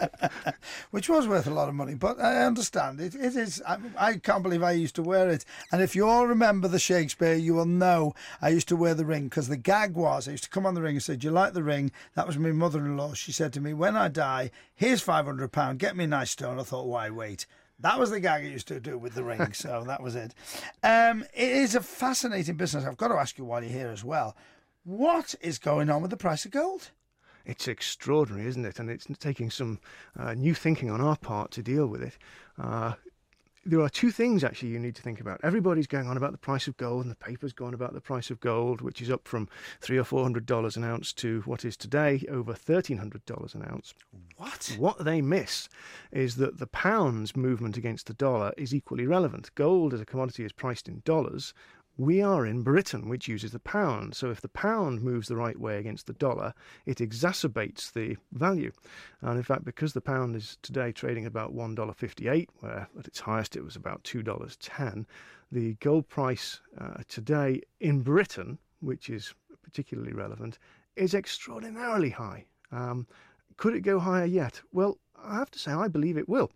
which was worth a lot of money. But I understand it. It is. I, I can't believe I used to wear it. And if you all remember the Shakespeare, you will know I used to wear the ring because the gag was I used to come on the ring and say, "Do you like the ring?" That was my mother-in-law. She said to me, "When I die, here's five hundred pound. Get me a nice stone." I thought, "Why wait?" That was the gag I used to do with the ring, so that was it. Um, it is a fascinating business. I've got to ask you while you're here as well. What is going on with the price of gold? It's extraordinary, isn't it? And it's taking some uh, new thinking on our part to deal with it. Uh, there are two things actually you need to think about. Everybody's going on about the price of gold, and the paper's going on about the price of gold, which is up from three or four hundred dollars an ounce to what is today over thirteen hundred dollars an ounce. What? What they miss is that the pound's movement against the dollar is equally relevant. Gold as a commodity is priced in dollars. We are in Britain, which uses the pound. So if the pound moves the right way against the dollar, it exacerbates the value. And in fact, because the pound is today trading about $1.58, where at its highest it was about $2.10, the gold price uh, today in Britain, which is particularly relevant, is extraordinarily high. Um, could it go higher yet? Well, I have to say, I believe it will.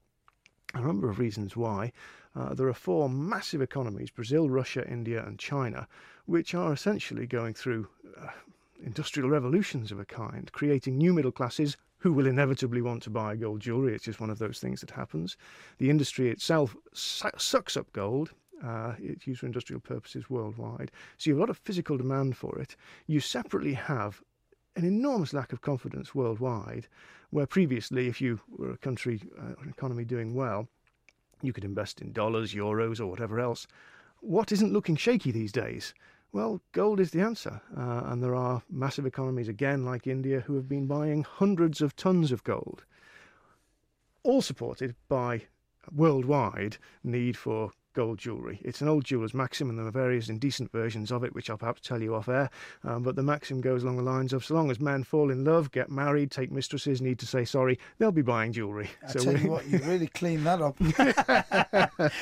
A number of reasons why. Uh, there are four massive economies Brazil, Russia, India, and China, which are essentially going through uh, industrial revolutions of a kind, creating new middle classes who will inevitably want to buy gold jewellery. It's just one of those things that happens. The industry itself su- sucks up gold. Uh, it's used for industrial purposes worldwide. So you have a lot of physical demand for it. You separately have an enormous lack of confidence worldwide, where previously, if you were a country, uh, an economy doing well, you could invest in dollars, euros, or whatever else. What isn't looking shaky these days? Well, gold is the answer. Uh, and there are massive economies, again, like India, who have been buying hundreds of tons of gold, all supported by worldwide need for gold jewellery. It's an old jeweller's maxim, and there are various indecent versions of it, which I'll perhaps tell you off air. Um, but the maxim goes along the lines of so long as men fall in love, get married, take mistresses, need to say sorry, they'll be buying jewellery. I so tell you what, you really clean that up.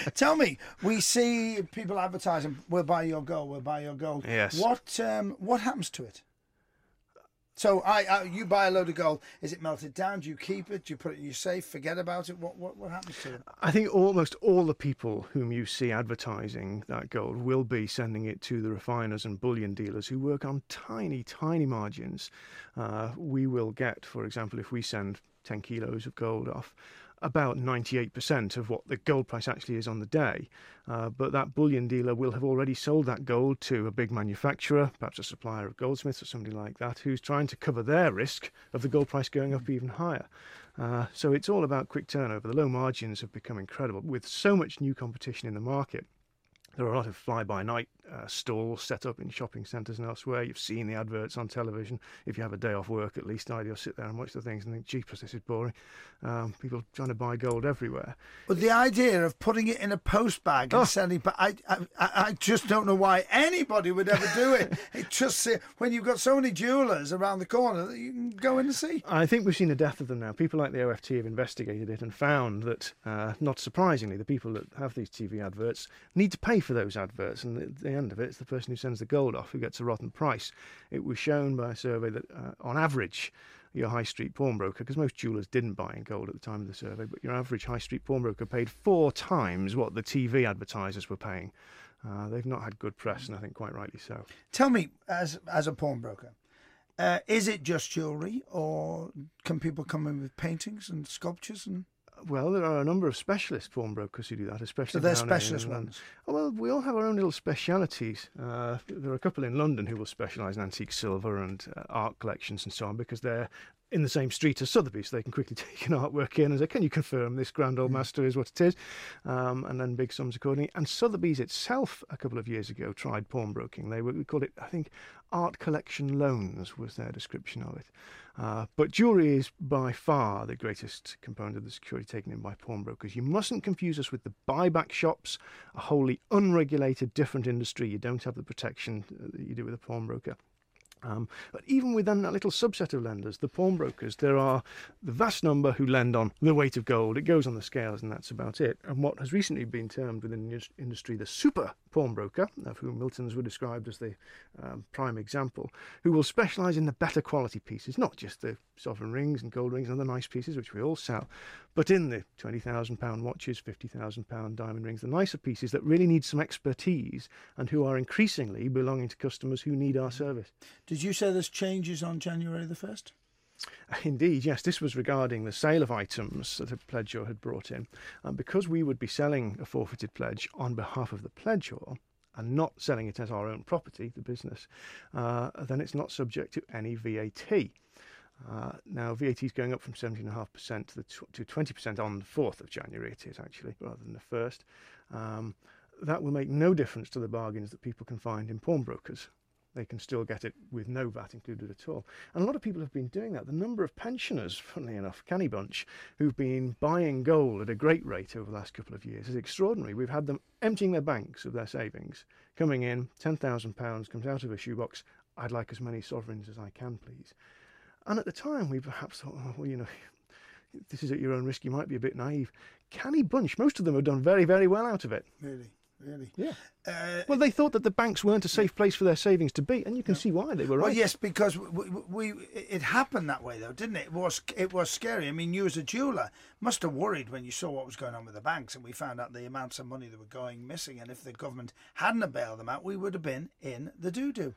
tell me, we see people advertising, "We'll buy your gold, we'll buy your gold." Yes. What um, what happens to it? So I, I, you buy a load of gold. Is it melted down? Do you keep it? Do you put it in your safe? Forget about it? What what, what happens to it? I think almost all the people whom you see advertising that gold will be sending it to the refiners and bullion dealers who work on tiny, tiny margins. Uh, we will get, for example, if we send 10 kilos of gold off, about 98% of what the gold price actually is on the day. Uh, but that bullion dealer will have already sold that gold to a big manufacturer, perhaps a supplier of goldsmiths or somebody like that, who's trying to cover their risk of the gold price going up even higher. Uh, so it's all about quick turnover. The low margins have become incredible with so much new competition in the market. There are a lot of fly by night uh, stalls set up in shopping centres and elsewhere. You've seen the adverts on television. If you have a day off work, at least I'd sit there and watch the things and think, jeepers, this is boring. Um, people trying to buy gold everywhere. But the idea of putting it in a post bag and oh. selling, but I, I, I just don't know why anybody would ever do it. it just when you've got so many jewellers around the corner that you can go in and see. I think we've seen a death of them now. People like the OFT have investigated it and found that, uh, not surprisingly, the people that have these TV adverts need to pay for those adverts, and at the end of it, it's the person who sends the gold off who gets a rotten price. It was shown by a survey that, uh, on average, your high street pawnbroker, because most jewellers didn't buy in gold at the time of the survey, but your average high street pawnbroker paid four times what the TV advertisers were paying. Uh, they've not had good press, and I think quite rightly so. Tell me, as as a pawnbroker, uh, is it just jewellery, or can people come in with paintings and sculptures and? Well, there are a number of specialist pawnbrokers who do that, especially. So they're specialist ones. Oh, well, we all have our own little specialities. Uh, there are a couple in London who will specialise in antique silver and uh, art collections and so on because they're in the same street as Sotheby's. They can quickly take an artwork in and say, "Can you confirm this grand old mm. master is what it is?" Um, and then big sums accordingly. And Sotheby's itself, a couple of years ago, tried pawnbroking. They were, we called it, I think, art collection loans was their description of it. Uh, but jewellery is by far the greatest component of the security taken in by pawnbrokers. You mustn't confuse us with the buyback shops, a wholly unregulated, different industry. You don't have the protection that you do with a pawnbroker. Um, but even within that little subset of lenders, the pawnbrokers, there are the vast number who lend on the weight of gold. It goes on the scales, and that's about it. And what has recently been termed within the industry the super pawnbroker, of whom Milton's were described as the um, prime example, who will specialise in the better quality pieces, not just the sovereign rings and gold rings and other nice pieces, which we all sell, but in the £20,000 watches, £50,000 diamond rings, the nicer pieces that really need some expertise and who are increasingly belonging to customers who need our service. Did you say there's changes on January the 1st? Indeed, yes. This was regarding the sale of items that a pledgor had brought in. And because we would be selling a forfeited pledge on behalf of the pledgor and not selling it as our own property, the business, uh, then it's not subject to any VAT. Uh, now, VAT is going up from 17.5% to, to 20% on the 4th of January, it is actually, rather than the 1st. Um, that will make no difference to the bargains that people can find in pawnbrokers. They can still get it with no VAT included at all. And a lot of people have been doing that. The number of pensioners, funnily enough, Canny Bunch, who've been buying gold at a great rate over the last couple of years is extraordinary. We've had them emptying their banks of their savings, coming in, £10,000 comes out of a shoebox. I'd like as many sovereigns as I can, please. And at the time, we perhaps thought, oh, well, you know, this is at your own risk. You might be a bit naive. Canny Bunch, most of them have done very, very well out of it. Really? Really? Yeah. Uh, well, they thought that the banks weren't a safe place for their savings to be, and you can see why they were right. Well, yes, because we, we, it happened that way, though, didn't it? It was it was scary. I mean, you as a jeweler must have worried when you saw what was going on with the banks, and we found out the amounts of money that were going missing. And if the government hadn't bailed them out, we would have been in the doo doo.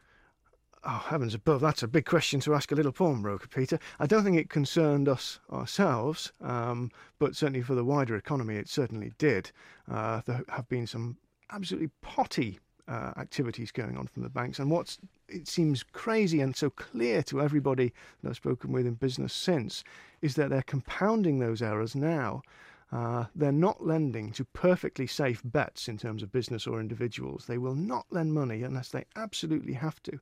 Oh, heavens above, that's a big question to ask a little pawnbroker, Peter. I don't think it concerned us ourselves, um, but certainly for the wider economy, it certainly did. Uh, there have been some absolutely potty uh, activities going on from the banks. And what's it seems crazy and so clear to everybody that I've spoken with in business since is that they're compounding those errors now. Uh, they're not lending to perfectly safe bets in terms of business or individuals. They will not lend money unless they absolutely have to.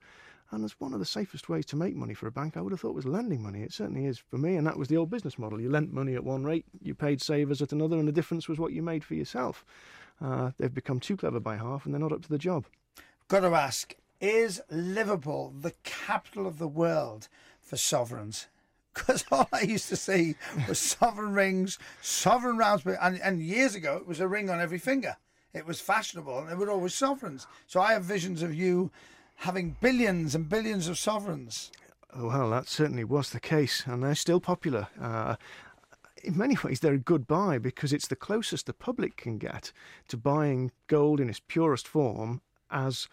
And that's one of the safest ways to make money for a bank, I would have thought, was lending money. It certainly is for me, and that was the old business model. You lent money at one rate, you paid savers at another, and the difference was what you made for yourself. Uh, they've become too clever by half, and they're not up to the job. Got to ask is Liverpool the capital of the world for sovereigns? Because all I used to see was sovereign rings, sovereign rounds, and, and years ago it was a ring on every finger. It was fashionable, and they were always sovereigns. So I have visions of you having billions and billions of sovereigns. Well, that certainly was the case, and they're still popular. Uh, in many ways, they're a good buy because it's the closest the public can get to buying gold in its purest form as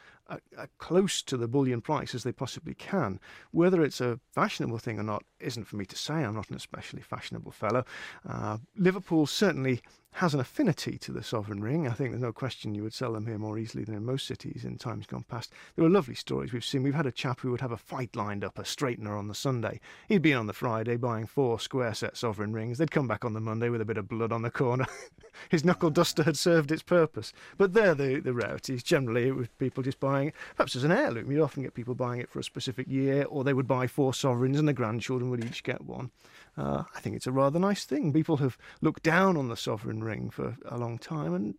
close to the bullion price as they possibly can. Whether it's a fashionable thing or not isn't for me to say. I'm not an especially fashionable fellow. Uh, Liverpool certainly has an affinity to the sovereign ring. I think there's no question you would sell them here more easily than in most cities in times gone past. There were lovely stories we've seen. We've had a chap who would have a fight lined up, a straightener on the Sunday. He'd been on the Friday buying four square set sovereign rings. They'd come back on the Monday with a bit of blood on the corner. His knuckle duster had served its purpose. But they're the, the rarities. Generally, it was people just buying it, perhaps as an heirloom. You'd often get people buying it for a specific year, or they would buy four sovereigns and the grandchildren would each get one. Uh, I think it's a rather nice thing. People have looked down on the sovereign ring for a long time, and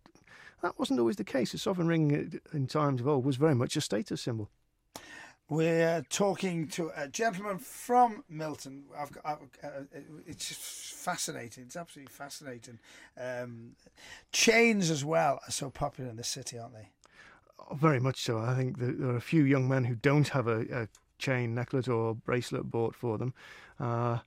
that wasn't always the case. The sovereign ring in times of old was very much a status symbol. We're talking to a gentleman from Milton. I've got, I've, uh, it's just fascinating. It's absolutely fascinating. Um, chains as well are so popular in the city, aren't they? Oh, very much so. I think there are a few young men who don't have a, a chain, necklace or bracelet bought for them. Uh,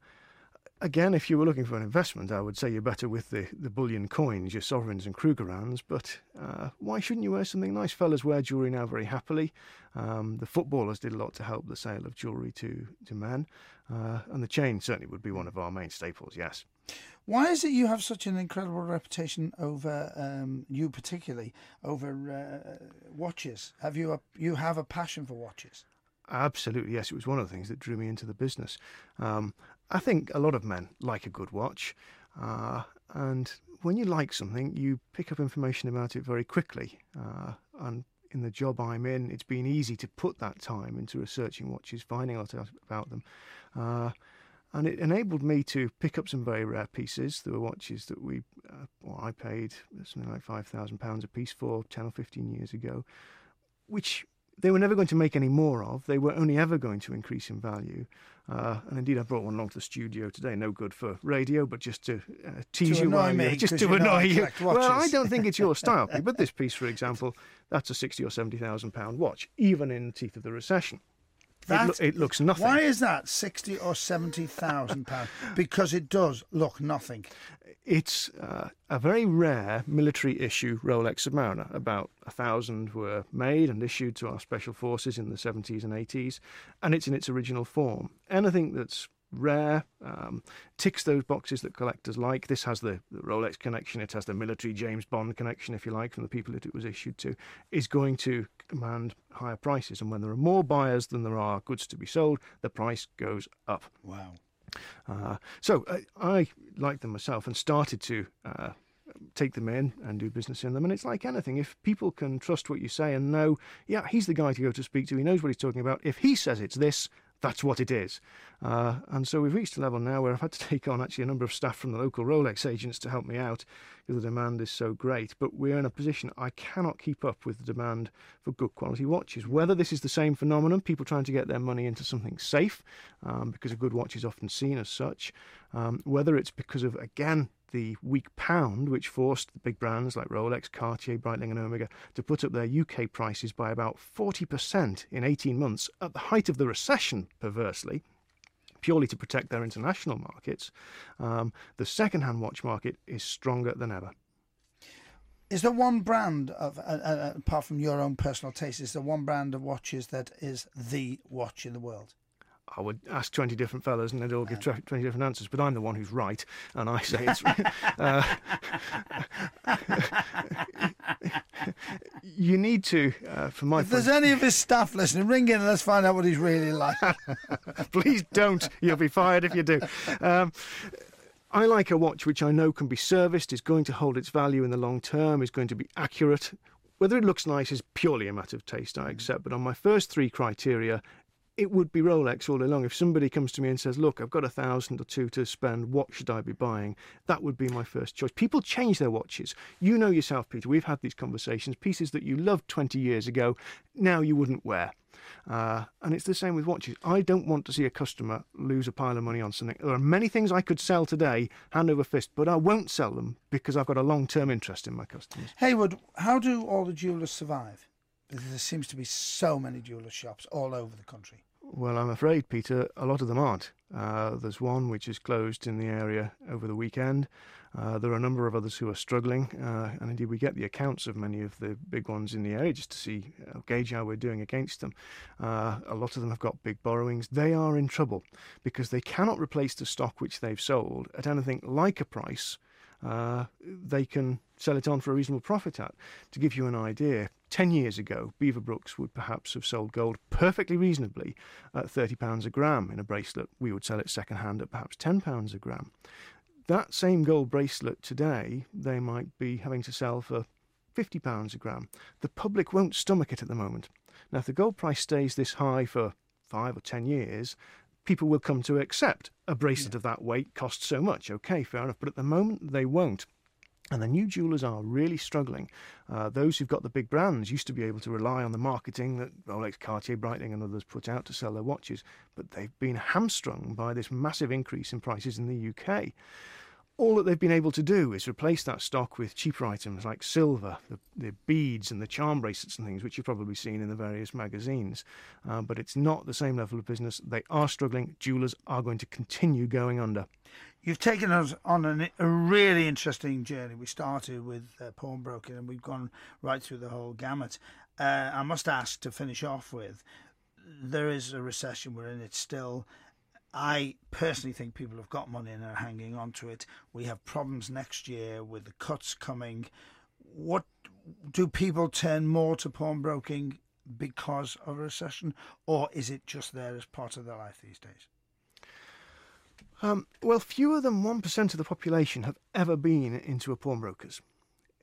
again, if you were looking for an investment, I would say you're better with the, the bullion coins, your sovereigns and Krugerrands. But uh, why shouldn't you wear something nice? Fellas wear jewellery now very happily. Um, the footballers did a lot to help the sale of jewellery to, to men. Uh, and the chain certainly would be one of our main staples, yes. Why is it you have such an incredible reputation over um, you, particularly over uh, watches? Have you a, you have a passion for watches? Absolutely, yes. It was one of the things that drew me into the business. Um, I think a lot of men like a good watch, uh, and when you like something, you pick up information about it very quickly. Uh, and in the job I'm in, it's been easy to put that time into researching watches, finding out about them. Uh, and it enabled me to pick up some very rare pieces. There were watches that we, uh, well, I paid something like five thousand pounds a piece for ten or fifteen years ago, which they were never going to make any more of. They were only ever going to increase in value. Uh, and indeed, I brought one along to the studio today. No good for radio, but just to uh, tease to you while me, just to annoy you. Well, I don't think it's your style, but this piece, for example, that's a sixty or seventy thousand pound watch, even in the teeth of the recession. It, lo- it, looks nothing. Why is that sixty or seventy thousand pounds? because it does look nothing. It's uh, a very rare military issue Rolex Submariner. About a thousand were made and issued to our special forces in the seventies and eighties, and it's in its original form. Anything that's rare, um, ticks those boxes that collectors like. This has the, the, Rolex connection, it has the military James Bond connection, if you like, from the people that it was issued to, is going to command higher prices. And when there are more buyers than there are goods to be sold, the price goes up. Wow. Uh, so I like them myself and started to uh, take them in and do business in them. And it's like anything. If people can trust what you say and know, yeah, he's the guy to go to speak to, he knows what he's talking about. If he says it's this, that's what it is. Uh, and so we've reached a level now where I've had to take on actually a number of staff from the local Rolex agents to help me out because the demand is so great. But we're in a position I cannot keep up with the demand for good quality watches. Whether this is the same phenomenon, people trying to get their money into something safe, um, because a good watch is often seen as such, um, whether it's because of, again, the weak pound, which forced the big brands like Rolex, Cartier, Breitling, and Omega to put up their UK prices by about 40% in 18 months at the height of the recession, perversely purely to protect their international markets, um, the second-hand watch market is stronger than ever. Is there one brand of, uh, uh, apart from your own personal taste, is there one brand of watches that is the watch in the world? I would ask 20 different fellas and they'd all give 20 different answers, but I'm the one who's right, and I say it's. uh, you need to, uh, from my If there's point, any of his staff listening, ring in and let's find out what he's really like. please don't. You'll be fired if you do. Um, I like a watch which I know can be serviced, is going to hold its value in the long term, is going to be accurate. Whether it looks nice is purely a matter of taste, I accept. But on my first three criteria, it would be Rolex all day long. If somebody comes to me and says, Look, I've got a thousand or two to spend, what should I be buying? That would be my first choice. People change their watches. You know yourself, Peter, we've had these conversations. Pieces that you loved 20 years ago, now you wouldn't wear. Uh, and it's the same with watches. I don't want to see a customer lose a pile of money on something. There are many things I could sell today, hand over fist, but I won't sell them because I've got a long term interest in my customers. Haywood, how do all the jewellers survive? There seems to be so many jeweller shops all over the country. Well, I'm afraid, Peter, a lot of them aren't. Uh, there's one which is closed in the area over the weekend. Uh, there are a number of others who are struggling, uh, and indeed we get the accounts of many of the big ones in the area just to see uh, gauge how we're doing against them. Uh, a lot of them have got big borrowings. They are in trouble because they cannot replace the stock which they've sold at anything like a price uh, they can sell it on for a reasonable profit at. To give you an idea, 10 years ago, Beaverbrooks would perhaps have sold gold perfectly reasonably at £30 a gram in a bracelet. We would sell it second hand at perhaps £10 a gram. That same gold bracelet today, they might be having to sell for £50 a gram. The public won't stomach it at the moment. Now, if the gold price stays this high for five or ten years, people will come to accept a bracelet of that weight costs so much. Okay, fair enough. But at the moment, they won't. And the new jewelers are really struggling. Uh, those who've got the big brands used to be able to rely on the marketing that Rolex, Cartier, Breitling, and others put out to sell their watches, but they've been hamstrung by this massive increase in prices in the UK all that they've been able to do is replace that stock with cheaper items like silver, the, the beads, and the charm bracelets and things, which you've probably seen in the various magazines. Uh, but it's not the same level of business. They are struggling. Jewelers are going to continue going under. You've taken us on an, a really interesting journey. We started with uh, pawnbroking and we've gone right through the whole gamut. Uh, I must ask to finish off with there is a recession we're in, it's still. I personally think people have got money and are hanging on to it. We have problems next year with the cuts coming. What do people turn more to pawnbroking because of a recession, or is it just there as part of their life these days? Um, well, fewer than 1% of the population have ever been into a pawnbroker's.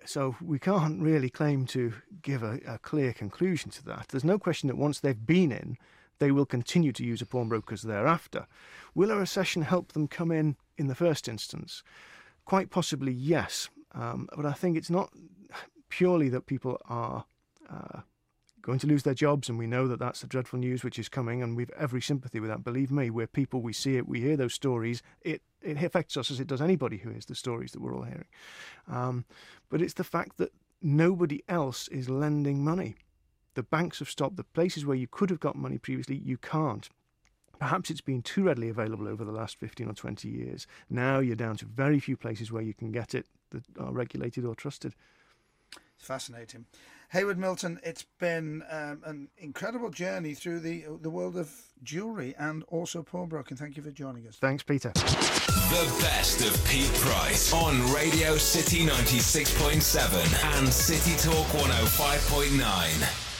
So we can't really claim to give a, a, clear conclusion to that. There's no question that once they've been in, they will continue to use a pawnbroker's thereafter. Will a recession help them come in in the first instance? Quite possibly, yes. Um, but I think it's not purely that people are uh, going to lose their jobs, and we know that that's the dreadful news which is coming, and we've every sympathy with that. Believe me, we're people, we see it, we hear those stories. It it affects us as it does anybody who hears the stories that we're all hearing. Um, but it's the fact that nobody else is lending money. The banks have stopped. The places where you could have got money previously, you can't. Perhaps it's been too readily available over the last 15 or 20 years. Now you're down to very few places where you can get it that are regulated or trusted. It's fascinating. Haywood Milton, it's been um, an incredible journey through the the world of jewellery and also pawnbroking. Thank you for joining us. Thanks, Peter. The best of Pete Price on Radio City 96.7 and City Talk 105.9.